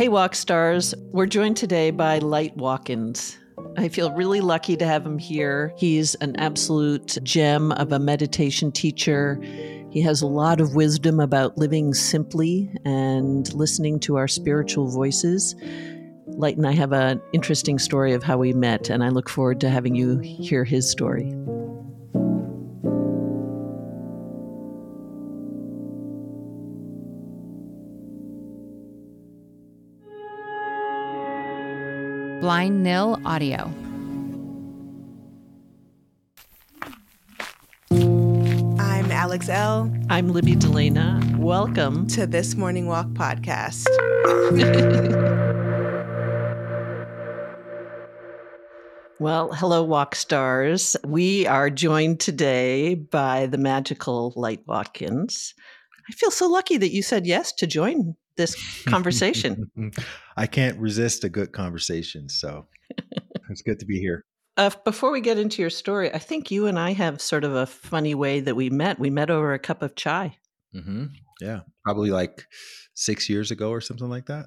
Hey, Walk Stars. We're joined today by Light Watkins. I feel really lucky to have him here. He's an absolute gem of a meditation teacher. He has a lot of wisdom about living simply and listening to our spiritual voices. Light and I have an interesting story of how we met, and I look forward to having you hear his story. Blind Nil Audio. I'm Alex Elle. I'm Libby DeLana. Welcome to this Morning Walk podcast. well, hello, Walk Stars. We are joined today by the magical Light Watkins. I feel so lucky that you said yes to join this conversation. I can't resist a good conversation. So it's good to be here. Uh, before we get into your story, I think you and I have sort of a funny way that we met. We met over a cup of chai. Mm-hmm. Yeah, probably like six years ago or something like that.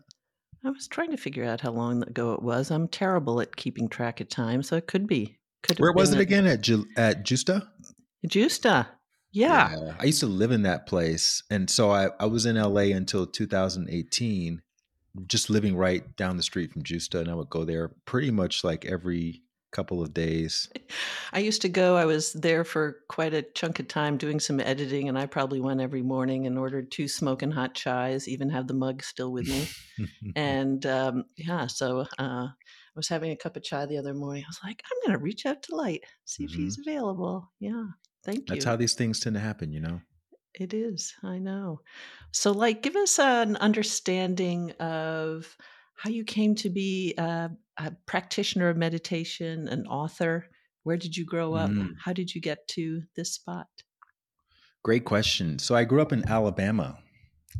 I was trying to figure out how long ago it was. I'm terrible at keeping track of time, so it could be. Could Where was it again? At Ju- at Gjusta. Gjusta. Yeah. yeah. I used to live in that place. And so I, I was in LA until 2018, just living right down the street from Gjusta. And I would go there pretty much like every couple of days. I used to go, I was there for quite a chunk of time doing some editing, and I probably went every morning and ordered two smoking hot chais, even have the mug still with me. and um, yeah, so uh, I was having a cup of chai the other morning. I was like, I'm going to reach out to Light, see mm-hmm. if he's mm-hmm. available. Yeah. Thank you. That's how these things tend to happen, you know? It is. I know. So, like, give us an understanding of how you came to be a, a practitioner of meditation, an author. Where did you grow up? Mm. How did you get to this spot? Great question. So, I grew up in Alabama.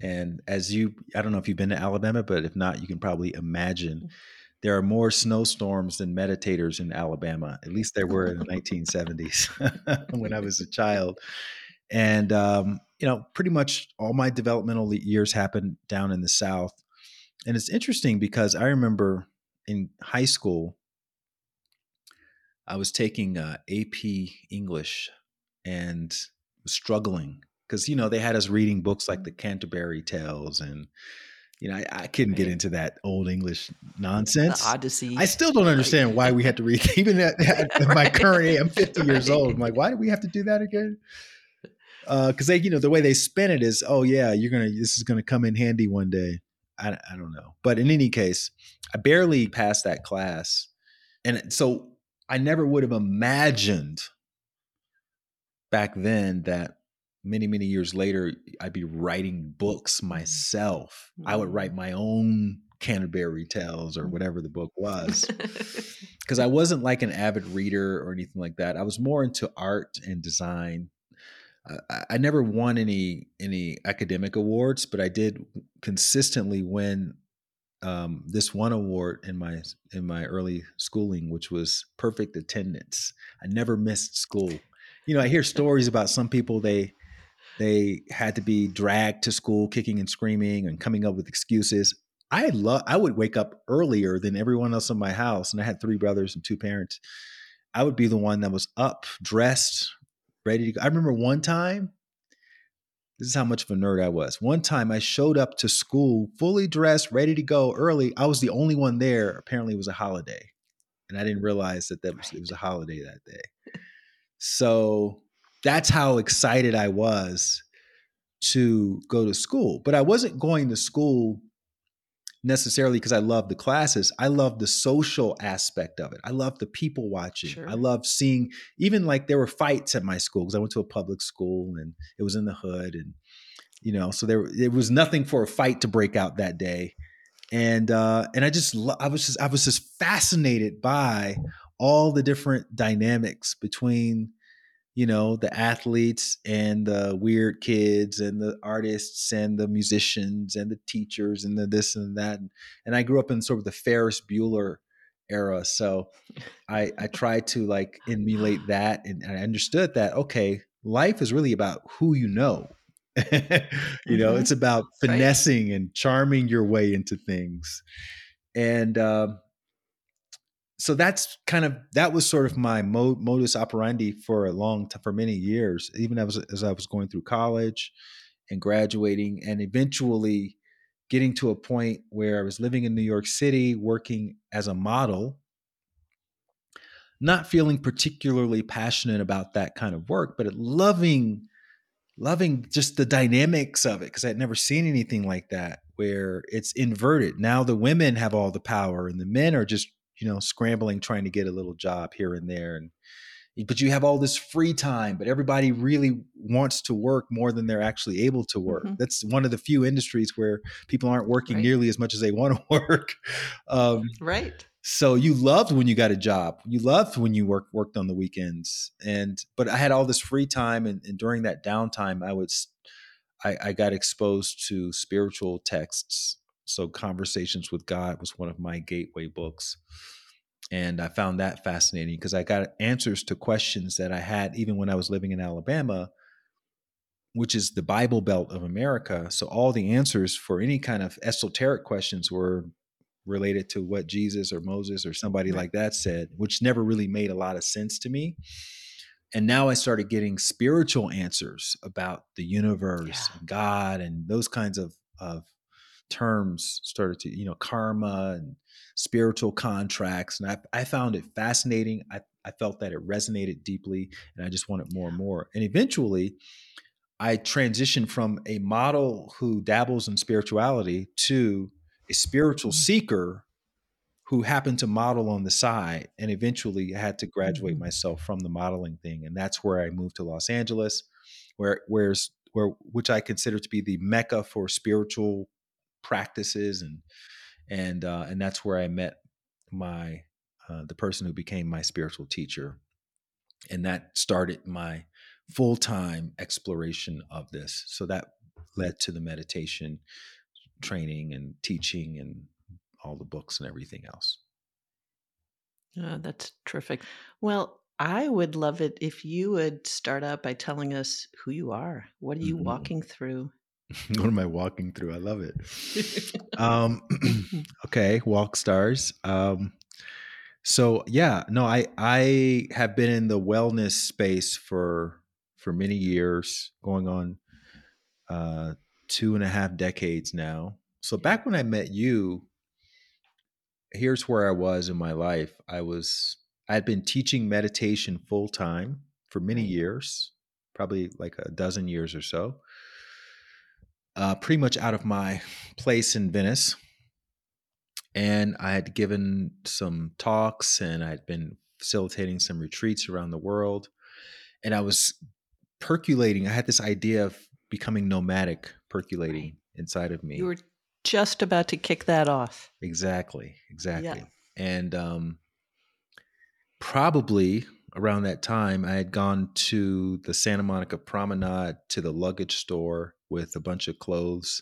And as you, I don't know if you've been to Alabama, but if not, you can probably imagine mm there are more snowstorms than meditators in Alabama. At least there were in the 1970s when I was a child. And, um, you know, pretty much all my developmental years happened down in the South. And it's interesting because I remember in high school, I was taking uh, AP English and struggling because, you know, they had us reading books like the Canterbury Tales and you know, I, I couldn't get into that old English nonsense. The Odyssey. I still don't understand why we had to read, even at, at my current age, I'm 50 years old. I'm like, why do we have to do that again? Because uh, they, you know, the way they spin it is, oh yeah, you're gonna, this is gonna come in handy one day. I, I don't know, but in any case, I barely passed that class, and so I never would have imagined back then that many many years later i'd be writing books mm-hmm. myself mm-hmm. i would write mm-hmm. my own canterbury tales or mm-hmm. whatever the book was because i wasn't like an avid reader or anything like that i was more into art and design I, I never won any any academic awards but i did consistently win um, this one award in my in my early schooling which was perfect attendance i never missed school you know i hear stories about some people they they had to be dragged to school kicking and screaming and coming up with excuses. I love I would wake up earlier than everyone else in my house and I had three brothers and two parents. I would be the one that was up, dressed, ready to go. I remember one time this is how much of a nerd I was. One time I showed up to school fully dressed, ready to go early. I was the only one there. Apparently it was a holiday. And I didn't realize that, that was, it was a holiday that day. So that's how excited I was to go to school. But I wasn't going to school necessarily because I loved the classes. I loved the social aspect of it. I loved the people watching. Sure. I loved seeing even like there were fights at my school because I went to a public school and it was in the hood and you know, so there there was nothing for a fight to break out that day. And uh and I just I was just I was just fascinated by all the different dynamics between you know the athletes and the weird kids and the artists and the musicians and the teachers and the this and that and i grew up in sort of the ferris bueller era so i i tried to like emulate that and, and i understood that okay life is really about who you know you know, Mhm. it's about Right. finessing and charming your way into things. And um, so that's kind of that was sort of my mo- modus operandi for a long time, for many years, even as as I was going through college and graduating, and eventually getting to a point where I was living in New York City, working as a model, not feeling particularly passionate about that kind of work, but loving loving just the dynamics of it because I'd never seen anything like that where it's inverted. Now the women have all the power and the men are just, you know, scrambling trying to get a little job here and there and but you have all this free time, but everybody really wants to work more than they're actually able to work. Mhm. That's one of the few industries where people aren't working Right. nearly as much as they want to work. Um, Right. so you loved when you got a job you loved when you worked worked on the weekends and but i had all this free time and, and during that downtime i would I got exposed to spiritual texts so conversations with god was one of my gateway books and i found that fascinating because i got answers to questions that i had even when i was living in alabama which is the bible belt of america so all the answers for any kind of esoteric questions were related to what Jesus or Moses or somebody Right. like that said, which never really made a lot of sense to me. And now I started getting spiritual answers about the universe, Yeah. and God, and those kinds of of terms started to, you know, karma and spiritual contracts. And I, I found it fascinating. I, I felt that it resonated deeply, and I just wanted more and more. And eventually, I transitioned from a model who dabbles in spirituality to a spiritual Mhm. seeker who happened to model on the side and eventually I had to graduate Mhm. myself from the modeling thing and that's where I moved to Los Angeles where where's where which I consider to be the mecca for spiritual practices and and uh, and that's where I met my uh, the person who became my spiritual teacher and that started my full-time exploration of this so that led to the meditation training and teaching and all the books and everything else Oh, that's terrific. Well, I would love it if you would start out by telling us who you are. What are you Mhm. walking through? what am i walking through? I love it. Um okay walk stars. Um so yeah no i i have been in the wellness space for for many years going on uh two and a half decades now. So back when i met you here's where i was in my life. I was i had been teaching meditation full time for many years probably like a dozen years or so uh, pretty much out of my place in Venice. And I had given some talks and I'd been facilitating some retreats around the world. And I was percolating. I had this idea of becoming nomadic percolating inside of me. You were just about to kick that off. Exactly, exactly. And um, probably around that time, I had gone to the Santa Monica Promenade to the luggage store with a bunch of clothes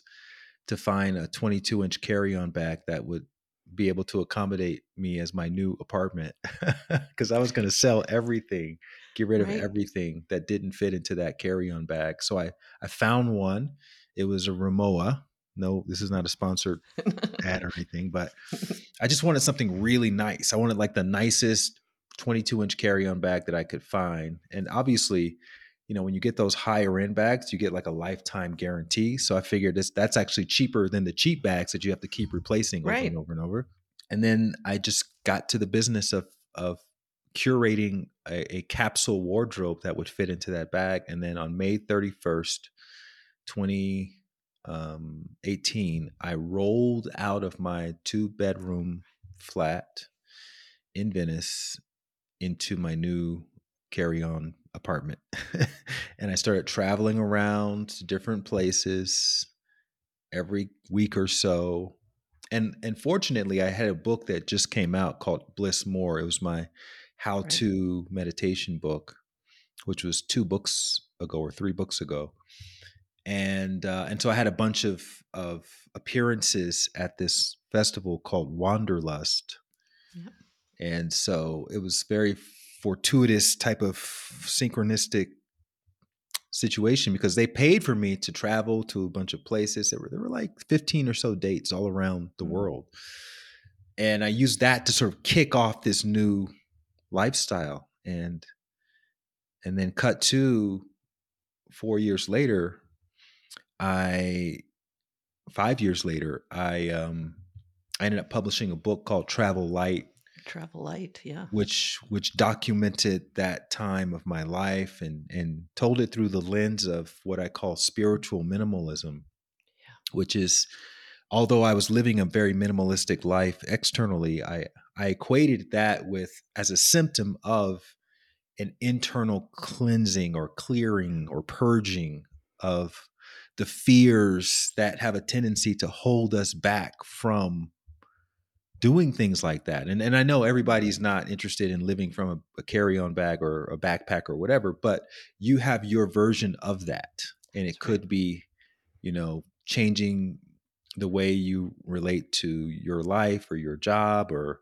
to find a 22 inch carry on bag that would be able to accommodate me as my new apartment because I was going to sell everything, get rid of Right. everything that didn't fit into that carry on bag. So I, I found one. It was a Rimowa. No, this is not a sponsored ad or anything, but I just wanted something really nice. I wanted like the nicest 22 inch carry on bag that I could find. And obviously, you know, when you get those higher end bags, you get like a lifetime guarantee. So I figured this that's actually cheaper than the cheap bags that you have to keep mm-hmm. replacing over Right. and over and over. And then I just got to the business of of curating a, a capsule wardrobe that would fit into that bag. And then on May 31st, 2018, um, I rolled out of my two bedroom flat in Venice into my new carry on apartment. and I started traveling around to different places every week or so. And and fortunately I had a book that just came out called Bliss More. It was my how to meditation book, which was two books ago or three books ago. And uh, and so I had a bunch of of appearances at this festival called Wanderlust. Yep. And so it was very fortuitous type of synchronistic situation because they paid for me to travel to a bunch of places. There were there were like 15 or so dates all around the Mm. world. And I used that to sort of kick off this new lifestyle and and then cut to 4 years later I 5 years later I um I ended up publishing a book called Travel Light Travel light, yeah. which which documented that time of my life and and told it through the lens of what I call spiritual minimalism, which is although I was living a very minimalistic life externally, I I equated that with as a symptom of an internal cleansing or clearing or purging of the fears that have a tendency to hold us back from doing things like that. And and I know everybody's not interested in living from a, a carry-on bag or a backpack or whatever, but you have your version of that. And it That's right. could be, you know, changing the way you relate to your life or your job or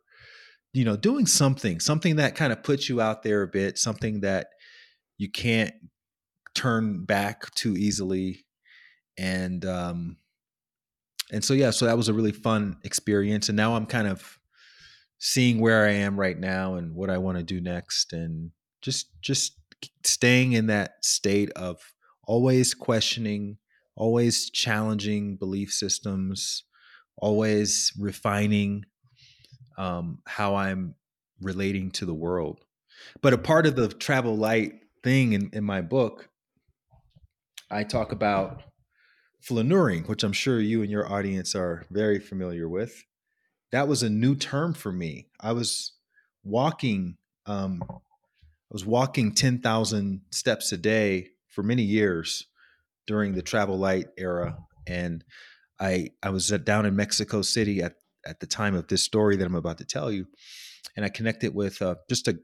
you know, doing something, something that kind of puts you out there a bit, something that you can't turn back too easily. And um and so yeah so that was a really fun experience and now i'm kind of seeing where i am right now and what i want to do next and just just staying in that state of always questioning always challenging belief systems always refining um, how i'm relating to the world. But a part of the travel light thing in, in my book i talk about flaneuring, which I'm sure you and your audience are very familiar with. That was a new term for me. I was walking, um, I was walking 10,000 steps a day for many years during the travel light era. And I, I was down in Mexico City at, at the time of this story that I'm about to tell you. And I connected with uh, just a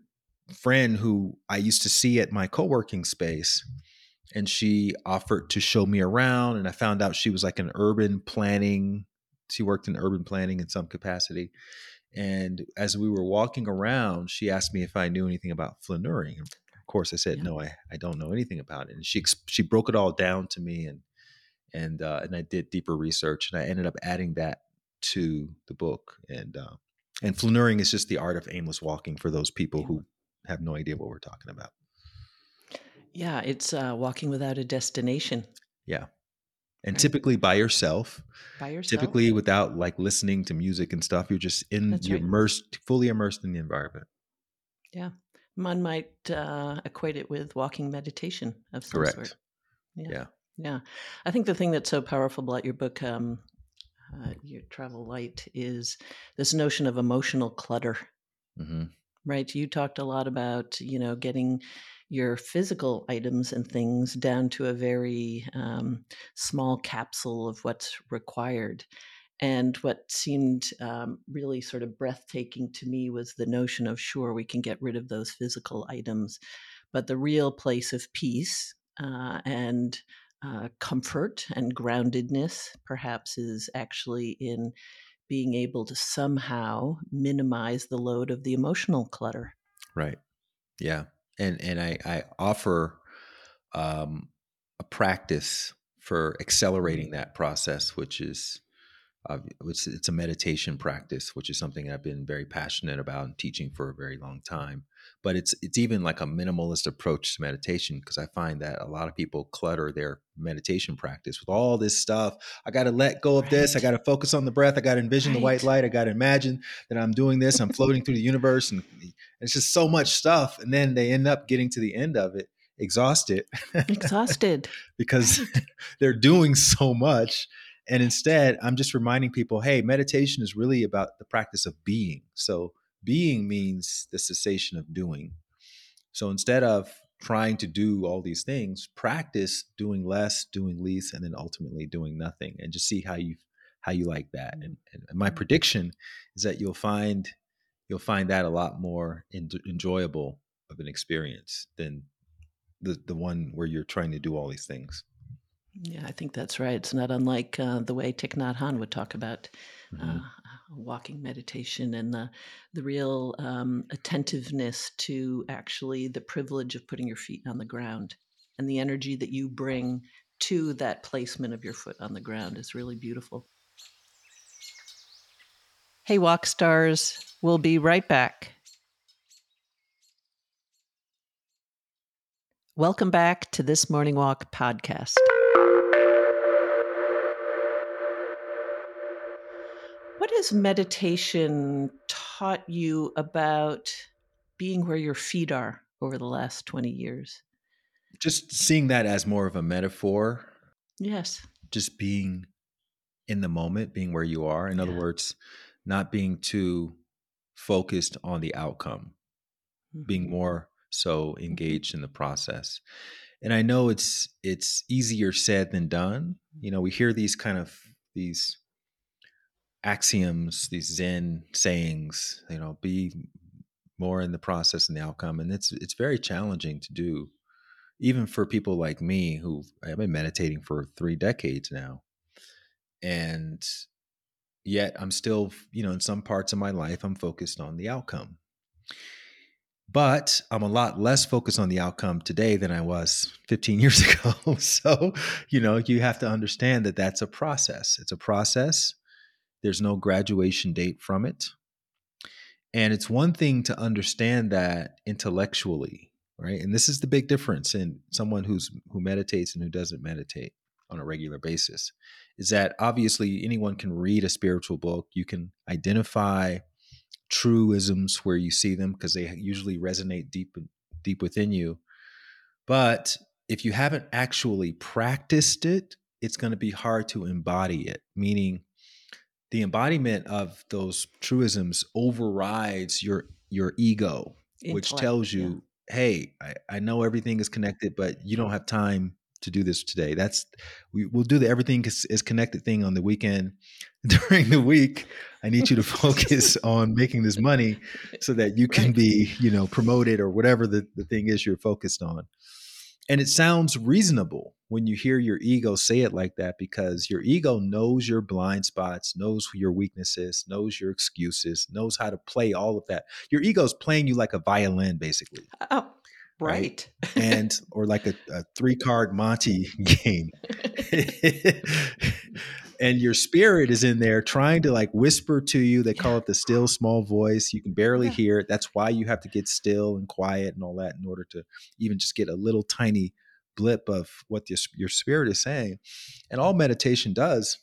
friend who I used to see at my co working space and she offered to show me around and i found out she was like an urban planning she worked in urban planning in some capacity and as we were walking around she asked me if i knew anything about flaneuring of course i said Yeah. no I, I don't know anything about it and she she broke it all down to me and and uh, and i did deeper research and i ended up adding that to the book and uh, and flaneuring is just the art of aimless walking for those people who have no idea what we're talking about Yeah, it's uh, walking without a destination yeah and Right. typically by yourself by yourself. typically without like listening to music and stuff you're just in That's you're right. immersed fully immersed in the environment Yeah. One might uh, equate it with walking meditation of some correct sort. Yeah. Yeah. Yeah. I think the thing that's so powerful about your book, um, uh, your travel light, is this notion of emotional clutter. hmm right you talked a lot about you know getting your physical items and things down to a very um, small capsule of what's required. And what seemed um, really sort of breathtaking to me was the notion of sure we can get rid of those physical items. But the real place of peace uh, and uh, comfort and groundedness perhaps is actually in being able to somehow minimize the load of the emotional clutter. right. Yeah and and i i offer um a practice for accelerating that process which is uh, which it's a meditation practice which is something i've been very passionate about and teaching for a very long time but it's it's even like a minimalist approach to meditation because i find that a lot of people clutter their meditation practice with all this stuff. I got to let go of this. I got to focus on the breath. I got to envision the white light. I got to imagine that i'm doing this. I'm floating through the universe and it's just so much stuff. And then they end up getting to the end of it exhausted Exhausted. because they're doing so much. And instead i'm just reminding people hey meditation is really about the practice of being. So being means the cessation of doing. So instead of trying to do all these things practice doing less doing least and then ultimately doing nothing and just see how you how you like that. And, and my prediction is that you'll find you'll find that a lot more en- enjoyable of an experience than the the one where you're trying to do all these things. Yeah, I think that's right. It's not unlike uh, the way Thich Nhat Hanh would talk about Mhm. uh, walking meditation and the the real um, attentiveness to actually the privilege of putting your feet on the ground. and the energy that you bring to that placement of your foot on the ground is really beautiful. Hey, walk stars, we'll be right back. Welcome back to this Morning Walk podcast. What has meditation taught you about being where your feet are over the last 20 years? Just seeing that as more of a metaphor. Yes. Just being in the moment, being where you are. In yeah. other words, not being too focused on the outcome, mm-hmm. being more so mm-hmm. engaged in the process. And I know it's it's easier said than done. You know, we hear these kind of these axioms, these Zen sayings, you know, be more in the process and the outcome. And it's it's very challenging to do, even for people like me who I've been meditating for three decades now. And yet I'm still, you know, in some parts of my life, I'm focused on the outcome. But I'm a lot less focused on the outcome today than I was 15 years ago. so, you know, you have to understand that that's a process. It's a process. There's no graduation date from it. And it's one thing to understand that intellectually, right? And this is the big difference in someone who's who meditates and who doesn't meditate on a regular basis is that obviously anyone can read a spiritual book. You can identify truisms where you see them because they usually resonate deep deep within you. But if you haven't actually practiced it, it's going to be hard to embody it, meaning the embodiment of those truisms overrides your your ego, Intellect, which tells you, yeah. hey, I, I know everything is connected, but you don't have time to do this today. That's we, will do the everything is, is, connected thing on the weekend. During the week, I need you to focus on making this money so that you can right. be, you know, promoted or whatever the, the thing is you're focused on. And it sounds reasonable when you hear your ego say it like that because your ego knows your blind spots, knows your weaknesses, knows your excuses, knows how to play all of that. Your ego is playing you like a violin, basically. Uh, oh, right. right? and or like a, a three card Monty game. and your spirit is in there trying to like whisper to you. They call it the still small voice. You can barely yeah. hear it. That's why you have to get still and quiet and all that in order to even just get a little tiny blip of what your, your spirit is saying. And all meditation does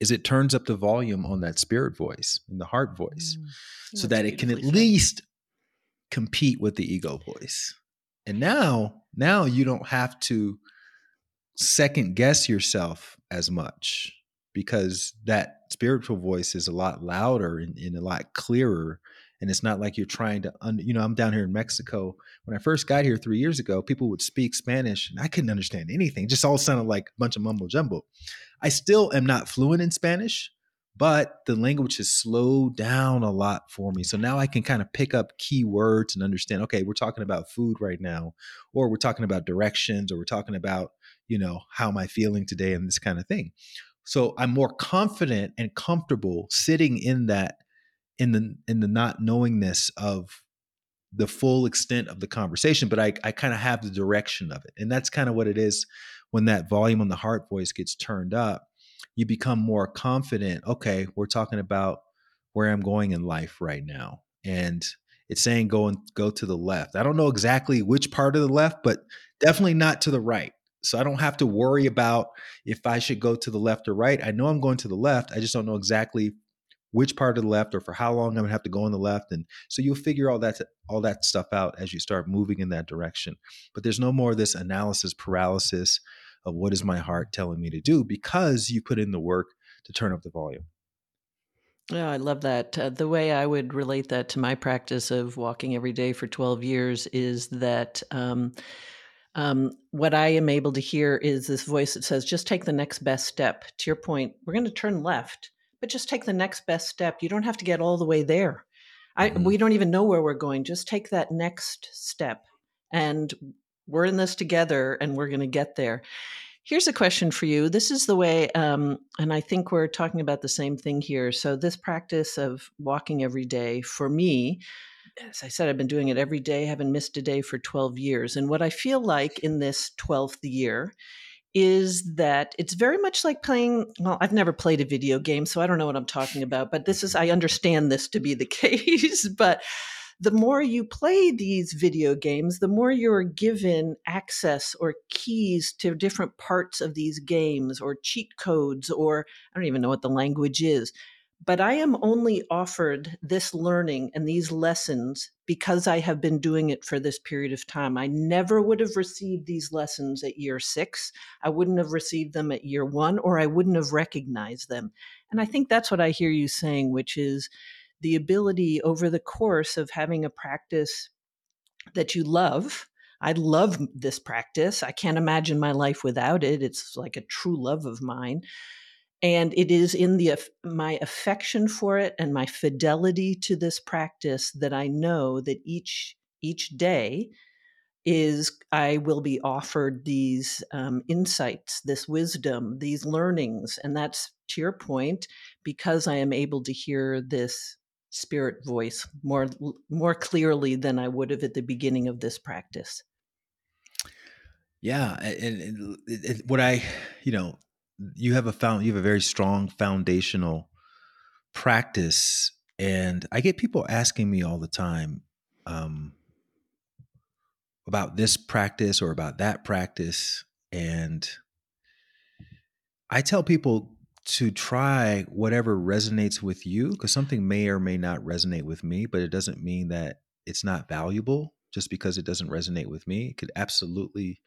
is it turns up the volume on that spirit voice and the heart voice mm, so that it can at least compete with the ego voice. And now, now you don't have to second guess yourself as much because that spiritual voice is a lot louder and, and a lot clearer and it's not like you're trying to un, you know i'm down here in mexico. When i first got here three years ago people would speak spanish and i couldn't understand anything. Just all sounded like a bunch of mumbo jumbo. I still am not fluent in spanish but the language has slowed down a lot for me. So now i can kind of pick up key words and understand okay we're talking about food right now or we're talking about directions or we're talking about you know how am i feeling today and this kind of thing so i'm more confident and comfortable sitting in that in the in the not knowingness of the full extent of the conversation, but I, I kind of have the direction of it. And that's kind of what it is when that volume on the heart voice gets turned up. You become more confident. Okay, we're talking about where I'm going in life right now. And it's saying go and go to the left. I don't know exactly which part of the left, but definitely not to the right. So I don't have to worry about if I should go to the left or right. I know I'm going to the left. I just don't know exactly which part of the left or for how long I'm gonna have to go on the left. And so you'll figure all that all that stuff out as you start moving in that direction. But there's no more this analysis paralysis of what is my heart telling me to do because you put in the work to turn up the volume. Yeah, I love that. Uh, the way I would relate that to my practice of walking every day for 12 years is that um, um, what I am able to hear is this voice that says, just take the next best step. To your point, we're going to turn left but just take the next best step. You don't have to get all the way there. I, mm-hmm. We don't even know where we're going. Just take that next step. And we're in this together and we're going to get there. Here's a question for you. This is the way, um, and I think we're talking about the same thing here. So, this practice of walking every day for me as I said, I've been doing it every day, haven't missed a day for 12 years. And what I feel like in this 12th year is that it's very much like playing. Well, I've never played a video game, so I don't know what I'm talking about, but this is, I understand this to be the case. but the more you play these video games, the more you're given access or keys to different parts of these games or cheat codes, or I don't even know what the language is. But I am only offered this learning and these lessons because I have been doing it for this period of time. I never would have received these lessons at year six. I wouldn't have received them at year one, or I wouldn't have recognized them. And I think that's what I hear you saying, which is the ability over the course of having a practice that you love. I love this practice. I can't imagine my life without it. It's like a true love of mine and it is in the my affection for it and my fidelity to this practice that i know that each each day is i will be offered these um, insights this wisdom these learnings and that's to your point because i am able to hear this spirit voice more more clearly than i would have at the beginning of this practice. Yeah and, and, and what i you know you have a found you have a very strong foundational practice and i get people asking me all the time um, about this practice or about that practice and i tell people to try whatever resonates with you because something may or may not resonate with me but it doesn't mean that it's not valuable. Just because it doesn't resonate with me it could absolutely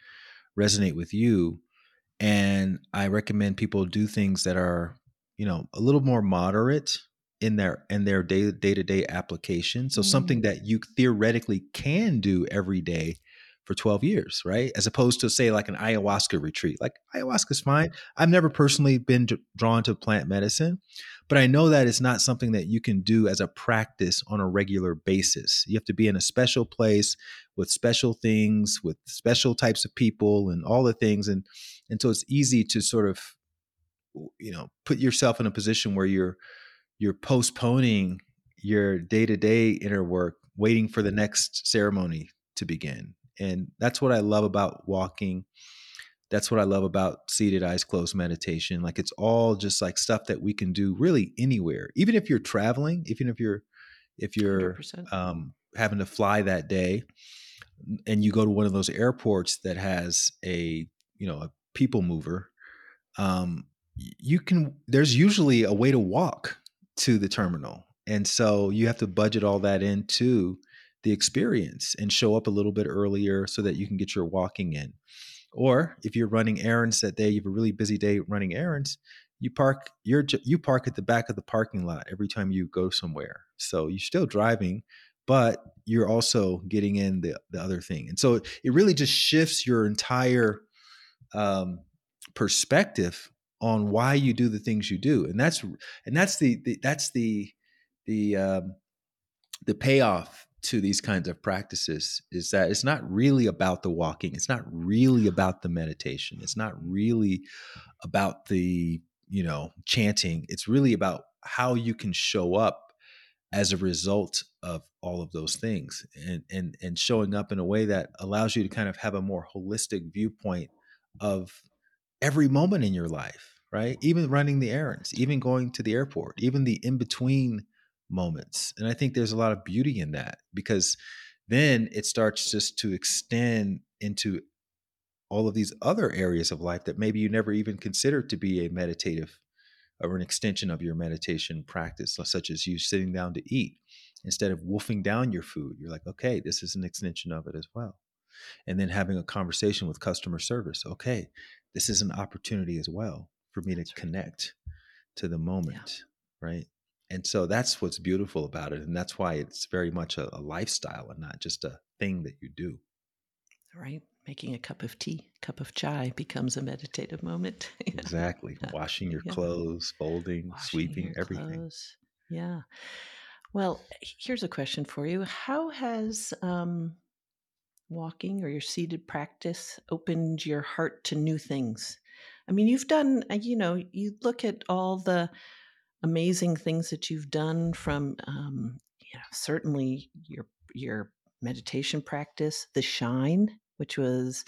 resonate with you and I recommend people do things that are, you know, a little more moderate in their in their day day to day application. So mm something that you theoretically can do every day for 12 years, right? As opposed to say like an ayahuasca retreat. Like ayahuasca's fine. I've never personally been d- drawn to plant medicine, but I know that it's not something that you can do as a practice on a regular basis. You have to be in a special place with special things, with special types of people and all the things and and so it's easy to sort of you know, put yourself in a position where you're you're postponing your day-to-day inner work waiting for the next ceremony to begin and that's what I love about walking. That's what I love about seated eyes closed meditation. Like it's all just like stuff that we can do really anywhere. Even if you're traveling, even if you're if you're um, having to fly that day and you go to one of those airports that has a you know a people mover um, you can there's usually a way to walk to the terminal and so you have to budget all that into the experience and show up a little bit earlier so that you can get your walking in. Or if you're running errands that day, you have a really busy day running errands, you park you're you park at the back of the parking lot every time you go somewhere. So you're still driving, but you're also getting in the the other thing. And so it really just shifts your entire um, perspective on why you do the things you do. And that's and that's the, the that's the the um, the payoff to these kinds of practices is that it's not really about the walking it's not really about the meditation it's not really about the you know chanting it's really about how you can show up as a result of all of those things and and and showing up in a way that allows you to kind of have a more holistic viewpoint of every moment in your life right? Even running the errands even going to the airport even the in between moments. And I think there's a lot of beauty in that because then it starts just to extend into all of these other areas of life that maybe you never even considered to be a meditative or an extension of your meditation practice, such as you sitting down to eat. Instead of wolfing down your food, you're like, okay, this is an extension of it as well. And then having a conversation with customer service. Okay, this is an opportunity as well for me to connect to the moment, yeah. right? And so that's what's beautiful about it and that's why it's very much a, a, lifestyle and not just a thing that you do right making a cup of tea cup of chai becomes a meditative moment exactly washing your yeah. clothes folding washing sweeping everything clothes. yeah well here's a question for you how has um, walking or your seated practice opened your heart to new things i mean you've done uh, you know you look at all the amazing things that you've done from um, you know, certainly your your meditation practice, The Shine, which was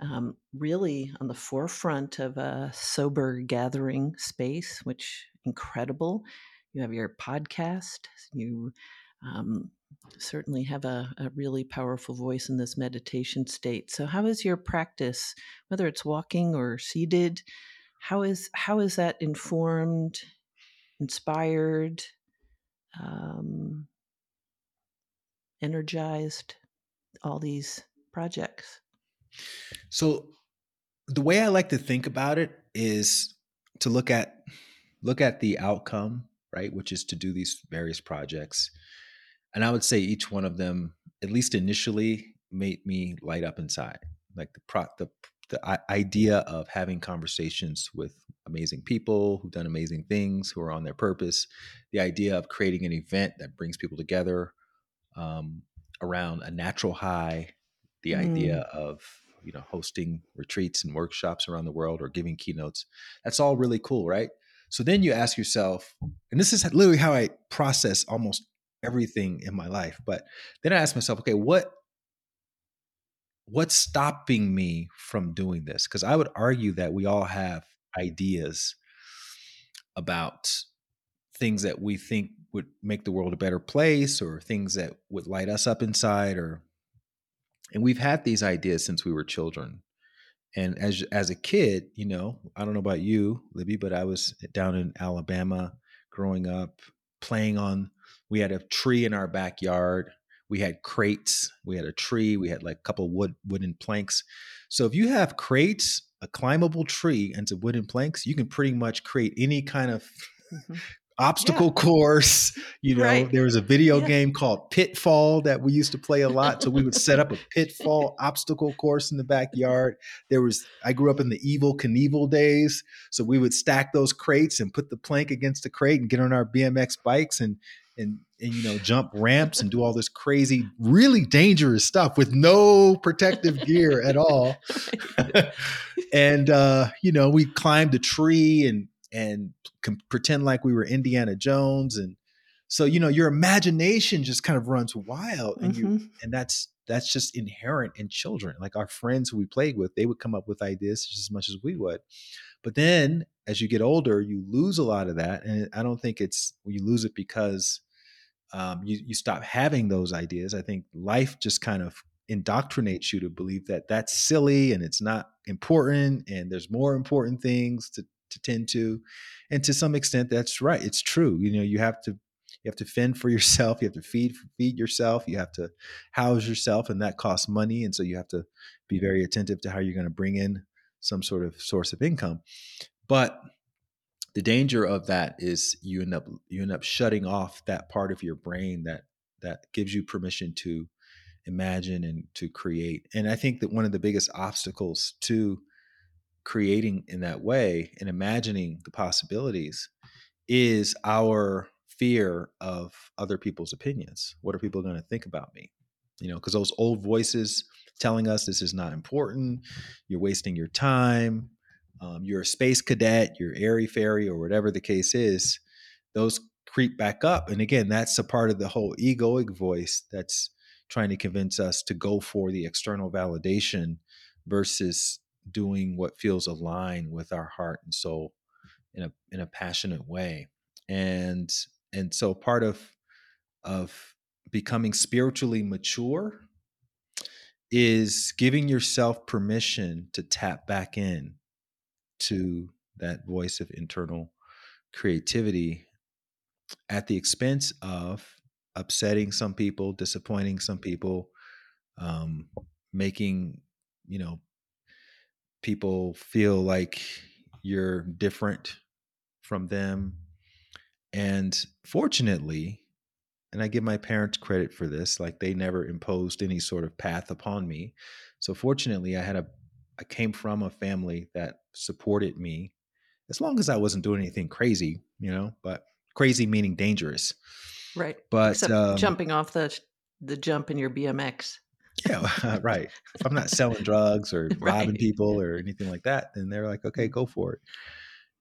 um, really on the forefront of a sober gathering space, which incredible. You have your podcast. You um, certainly have a, a, really powerful voice in this meditation state. So, how is your practice, whether it's walking or seated? How is how is that informed, inspired, um, energized? All these projects. So, the way I like to think about it is to look at look at the outcome, right, which is to do these various projects and I would say each one of them, at least initially, made me light up inside. Like the pro, the the idea of having conversations with amazing people who've done amazing things, who are on their purpose, the idea of creating an event that brings people together um, around a natural high, the mm. idea of you know hosting retreats and workshops around the world or giving keynotes. That's all really cool, right? So then you ask yourself, and this is literally how I process almost everything in my life. But then I ask myself, okay, what what's stopping me from doing this? Because I would argue that we all have ideas about things that we think would make the world a better place or things that would light us up inside or and we've had these ideas since we were children and as as a kid you know i don't know about you libby but i was down in alabama growing up playing on we had a tree in our backyard. We had crates. We had a tree. We had like a couple wood wooden planks. So if you have crates, a climbable tree, and some wooden planks, you can pretty much create any kind of mm-hmm obstacle yeah. course. You know, right. there was a video yeah. game called Pitfall that we used to play a lot. So we would set up a pitfall obstacle course in the backyard. There was, I grew up in the Evel Knievel days. So we would stack those crates and put the plank against the crate and get on our BMX bikes and, and, and you know, jump ramps and do all this crazy, really dangerous stuff with no protective gear at all. and, uh, you know, we climbed a tree and, and com- pretend like we were Indiana Jones and so you know your imagination just kind of runs wild and mm-hmm. you and that's that's just inherent in children like our friends who we played with they would come up with ideas just as much as we would but then as you get older you lose a lot of that and i don't think it's you lose it because um, you, you stop having those ideas i think life just kind of indoctrinates you to believe that that's silly and it's not important and there's more important things to to tend to. And to some extent that's right it's true you know you have to you have to fend for yourself you have to feed feed yourself you have to house yourself and that costs money and so you have to be very attentive to how you're going to bring in some sort of source of income. But the danger of that is you end up you end up shutting off that part of your brain that that gives you permission to imagine and to create and i think that one of the biggest obstacles to creating in that way and imagining the possibilities is our fear of other people's opinions. What are people going to think about me? You know, because those old voices telling us this is not important, you're wasting your time, um, you're a space cadet, you're airy fairy, or whatever the case is, those creep back up. And again, that's a part of the whole egoic voice that's trying to convince us to go for the external validation versus doing what feels aligned with our heart and soul in a in a passionate way and and so part of of becoming spiritually mature is giving yourself permission to tap back in to that voice of internal creativity at the expense of upsetting some people disappointing some people um, making you know people feel like you're different from them. And fortunately, and I give my parents credit for this, like they never imposed any sort of path upon me. So fortunately, I had a I came from a family that supported me as long as I wasn't doing anything crazy, you know, but crazy meaning dangerous. Right. But um, jumping off the the jump in your BMX. Yeah, right. If I'm not selling drugs or robbing right. people or anything like that, then they're like, okay, go for it.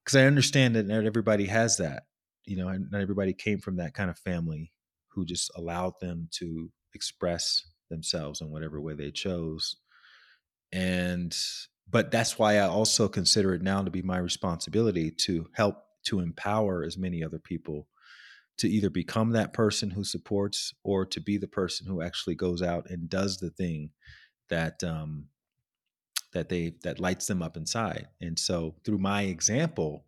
Because I understand that not everybody has that. You know, not everybody came from that kind of family who just allowed them to express themselves in whatever way they chose. And but that's why I also consider it now to be my responsibility to help to empower as many other people to either become that person who supports or to be the person who actually goes out and does the thing that um, that they that lights them up inside. And so through my example,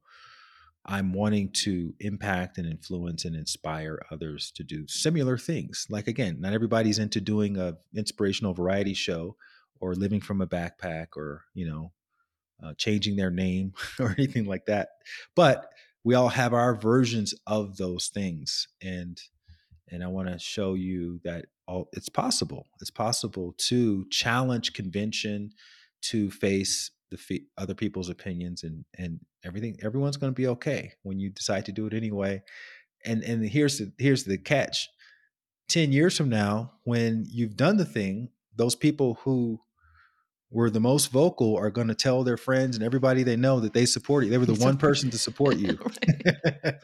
I'm wanting to impact and influence and inspire others to do similar things. Like again, not everybody's into doing a inspirational variety show or living from a backpack or you know uh, changing their name or anything like that. But we all have our versions of those things, and and I want to show you that all it's possible. It's possible to challenge convention, to face the fe- other people's opinions, and and everything. Everyone's going to be okay when you decide to do it anyway. And and here's the here's the catch. 10 years from now when you've done the thing those people who were the most vocal are going to tell their friends and everybody they know that they support you. They were the one person to support you.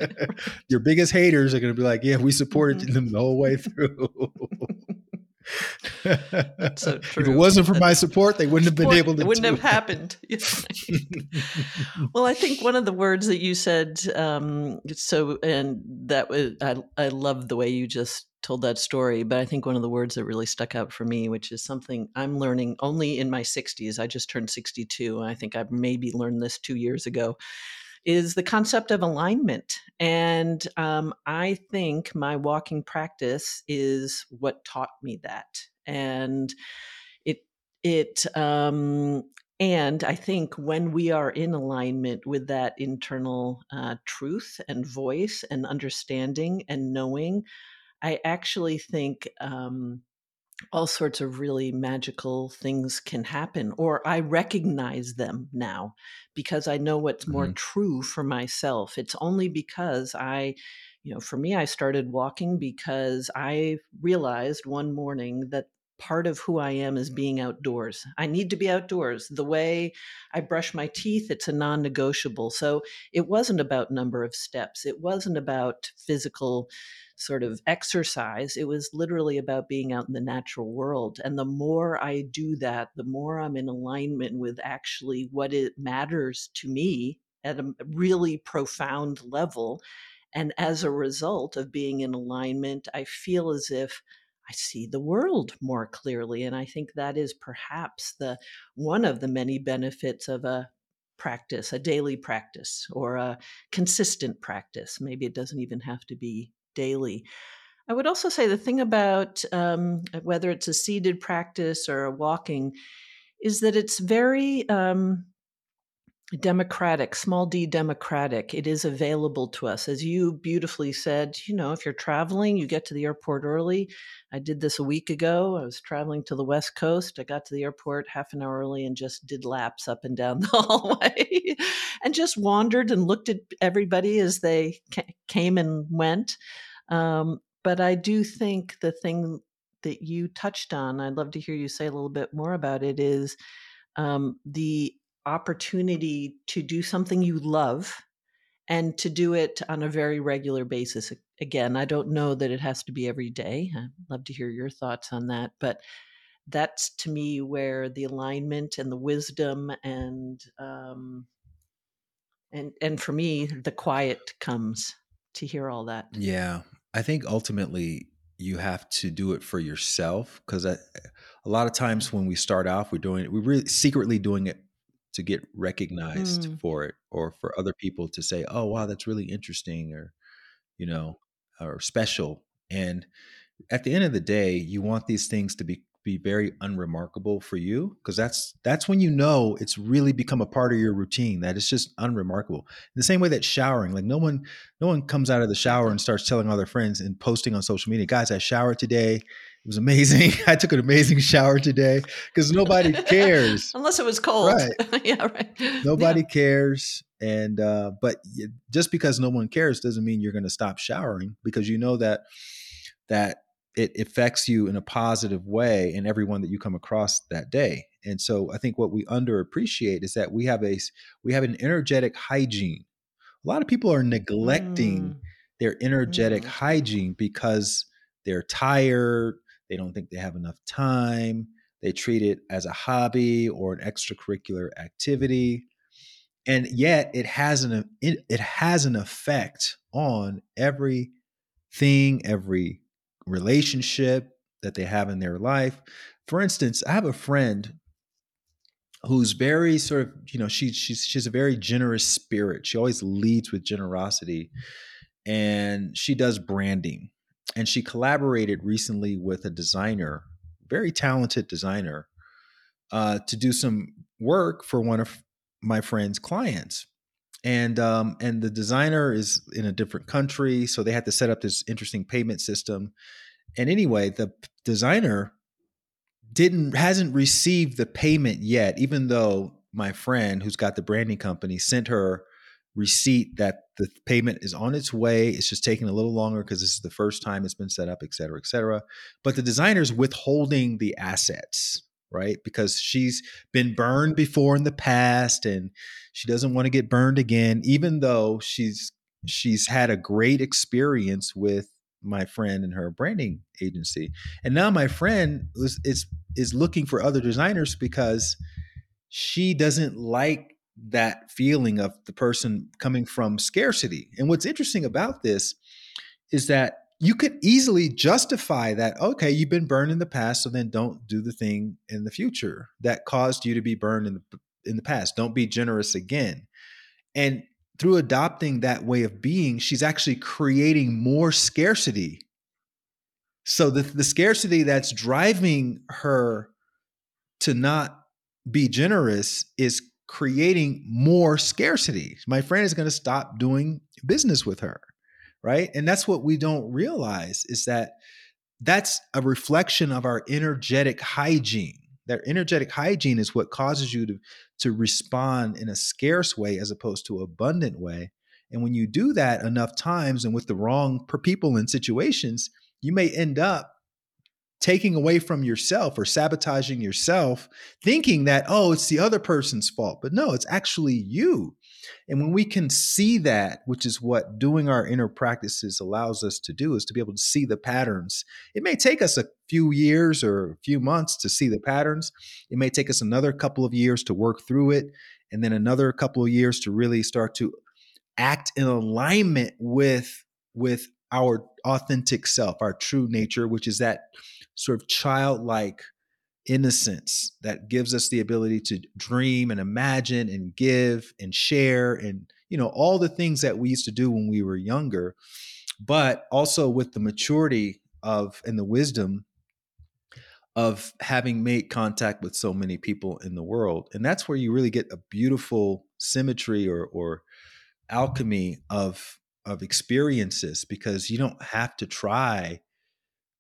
Your biggest haters are going to be like, "Yeah, we supported mm-hmm. them the whole way through." That's so true. If it wasn't for my support, they wouldn't have been able to. It wouldn't have it. happened. well, I think one of the words that you said, um, so, and that was, I, I love the way you just told that story, but I think one of the words that really stuck out for me, which is something I'm learning only in my 60s, I just turned 62, and I think I maybe learned this two years ago, is the concept of alignment. And um, I think my walking practice is what taught me that. And it, it, um, and I think when we are in alignment with that internal uh, truth and voice and understanding and knowing, I actually think um, all sorts of really magical things can happen, or I recognize them now because I know what's more mm-hmm. true for myself. It's only because I, you know, for me, I started walking because I realized one morning that part of who I am is mm-hmm. being outdoors. I need to be outdoors. The way I brush my teeth, it's a non negotiable. So it wasn't about number of steps, it wasn't about physical sort of exercise. It was literally about being out in the natural world. And the more I do that, the more I'm in alignment with actually what it matters to me at a really profound level. And as a result of being in alignment, I feel as if I see the world more clearly. And I think that is perhaps the one of the many benefits of a practice, a daily practice, or a consistent practice. Maybe it doesn't even have to be daily. I would also say the thing about um, whether it's a seated practice or a walking is that it's very um, democratic, small d democratic. It is available to us. As you beautifully said, you know, if you're traveling, you get to the airport early. I did this a week ago. I was traveling to the West Coast. I got to the airport half an hour early and just did laps up and down the hallway and just wandered and looked at everybody as they came and went. Um, but I do think the thing that you touched on, I'd love to hear you say a little bit more about it, is um, the opportunity to do something you love and to do it on a very regular basis. Again, I don't know that it has to be every day. I'd love to hear your thoughts on that, but that's to me where the alignment and the wisdom and um, and and for me the quiet comes to hear all that. Yeah, I think ultimately you have to do it for yourself because a lot of times when we start off, we're doing it, we're really secretly doing it to get recognized mm. for it or for other people to say, oh, wow, that's really interesting or, you know, or special. And at the end of the day, you want these things to be be very unremarkable for you because that's that's when you know it's really become a part of your routine that it's just unremarkable in the same way that showering like no one no one comes out of the shower and starts telling all their friends and posting on social media guys i showered today it was amazing. I took an amazing shower today because nobody cares. Unless it was cold. Right. yeah, right. Nobody yeah. cares. And, uh, but just because no one cares doesn't mean you're going to stop showering because you know that, that it affects you in a positive way in everyone that you come across that day. And so I think what we underappreciate is that we have a, we have an energetic hygiene. A lot of people are neglecting mm. their energetic mm. hygiene because they're tired They don't think they have enough time. They treat it as a hobby or an extracurricular activity. And yet it has an it, it has an effect on everything, every relationship that they have in their life. For instance, I have a friend who's very sort of, you know, she she's she's a very generous spirit. She always leads with generosity and she does branding. And she collaborated recently with a designer, very talented designer, uh, to do some work for one of my friend's clients. And um, and the designer is in a different country, so they had to set up this interesting payment system. And anyway, the designer didn't hasn't received the payment yet, even though my friend who's got the branding company sent her receipt that the payment is on its way. It's just taking a little longer because this is the first time it's been set up, et cetera, et cetera. But the designer's withholding the assets, right? Because she's been burned before in the past and she doesn't want to get burned again, even though she's she's had a great experience with my friend and her branding agency. And now my friend is is, is looking for other designers because she doesn't like that feeling of the person coming from scarcity. And what's interesting about this is that you could easily justify that okay you've been burned in the past so then don't do the thing in the future that caused you to be burned in the in the past don't be generous again and through adopting that way of being, she's actually creating more scarcity. So the, the scarcity that's driving her to not be generous is creating more scarcity. My friend is going to stop doing business with her, right? And that's what we don't realize is that that's a reflection of our energetic hygiene that energetic hygiene is what causes you to to respond in a scarce way as opposed to abundant way. And when you do that enough times and with the wrong people and situations you may end up taking away from yourself or sabotaging yourself thinking that oh it's the other person's fault. But no it's actually you and when we can see that, which is what doing our inner practices allows us to do, is to be able to see the patterns. It may take us a few years or a few months to see the patterns. It may take us another couple of years to work through it, and then another couple of years to really start to act in alignment with with our authentic self, our true nature, which is that sort of childlike innocence that gives us the ability to dream and imagine and give and share and you know all the things that we used to do when we were younger. But also with the maturity of and the wisdom of having made contact with so many people in the world. And that's where you really get a beautiful symmetry or or alchemy of of experiences because you don't have to try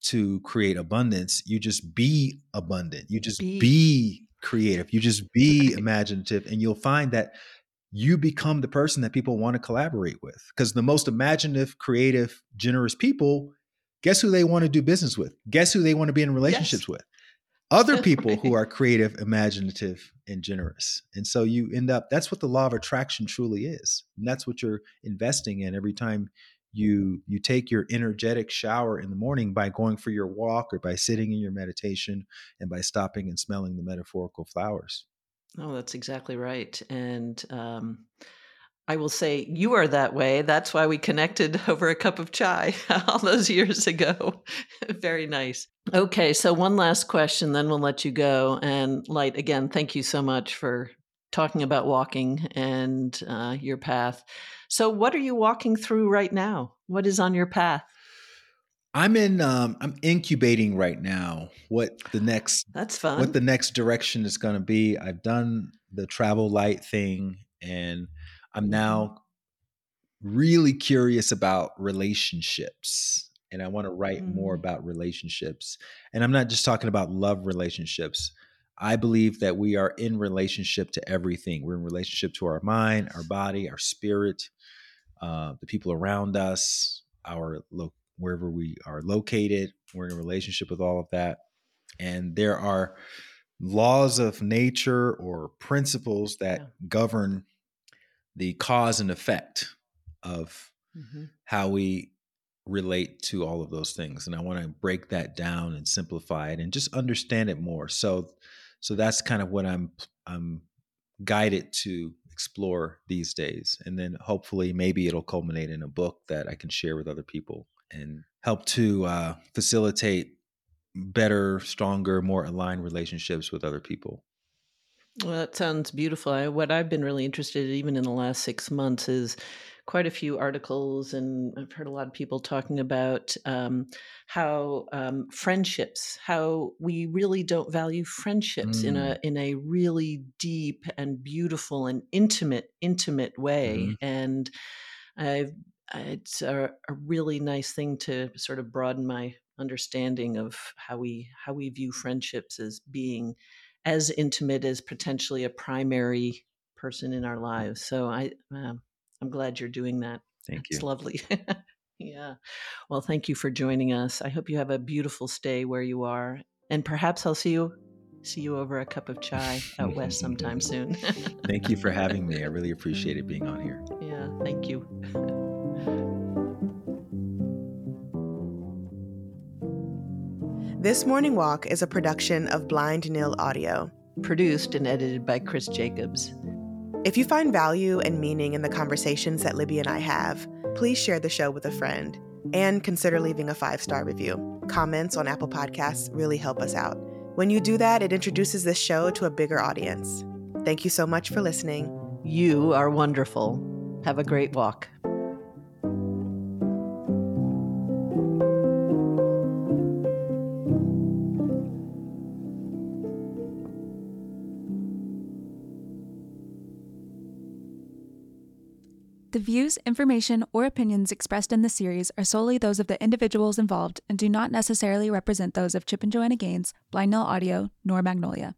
to create abundance. You just be abundant. You just be, be creative. You just be imaginative. And you'll find that you become the person that people want to collaborate with. Because the most imaginative, creative, generous people, guess who they want to do business with? Guess who they want to be in relationships yes. with? Other people who are creative, imaginative, and generous. And so you end up, that's what the law of attraction truly is. And that's what you're investing in every time you you take your energetic shower in the morning by going for your walk or by sitting in your meditation and by stopping and smelling the metaphorical flowers. Oh that's exactly right and um, i will say you are that way that's why we connected over a cup of chai all those years ago. Very nice. Okay so one last question then we'll let you go and light again thank you so much for talking about walking and uh, your path so, what are you walking through right now? What is on your path? I'm in. Um, I'm incubating right now. What the next? That's fun. What the next direction is going to be? I've done the travel light thing, and I'm mm-hmm. now really curious about relationships and I want to write mm. more about relationships. And I'm not just talking about love relationships. I believe that we are in relationship to everything. We're in relationship to our mind, our body, our spirit, uh, the people around us, our lo- wherever we are located. We're in relationship with all of that, and there are laws of nature or principles that yeah. govern the cause and effect of mm-hmm. how we relate to all of those things and i want to break that down and simplify it and just understand it more so so that's kind of what i'm i'm guided to explore these days and then hopefully maybe it'll culminate in a book that i can share with other people and help to uh, facilitate better stronger more aligned relationships with other people well, that sounds beautiful. I, what I've been really interested in, even in the last six months, is quite a few articles, and I've heard a lot of people talking about um, how um, friendships, how we really don't value friendships mm. in a in a really deep and beautiful and intimate intimate way, mm. and I've it's a, a really nice thing to sort of broaden my understanding of how we how we view friendships as being as intimate as potentially a primary person in our lives. So I, uh, I'm glad you're doing that. Thank you. It's lovely. yeah. Well, thank you for joining us. I hope you have a beautiful stay where you are, and perhaps I'll see you see you over a cup of chai out west sometime soon. thank you for having me. I really appreciate it being on here. Yeah. Thank you. This Morning Walk is a production of Blind Nil Audio, produced and edited by Chris Jacobs. If you find value and meaning in the conversations that Libby and I have, please share the show with a friend and consider leaving a five star review. Comments on Apple Podcasts really help us out. When you do that, it introduces this show to a bigger audience. Thank you so much for listening. You are wonderful. Have a great walk. Views, information, or opinions expressed in the series are solely those of the individuals involved and do not necessarily represent those of Chip and Joanna Gaines, Blind Nil Audio, nor Magnolia.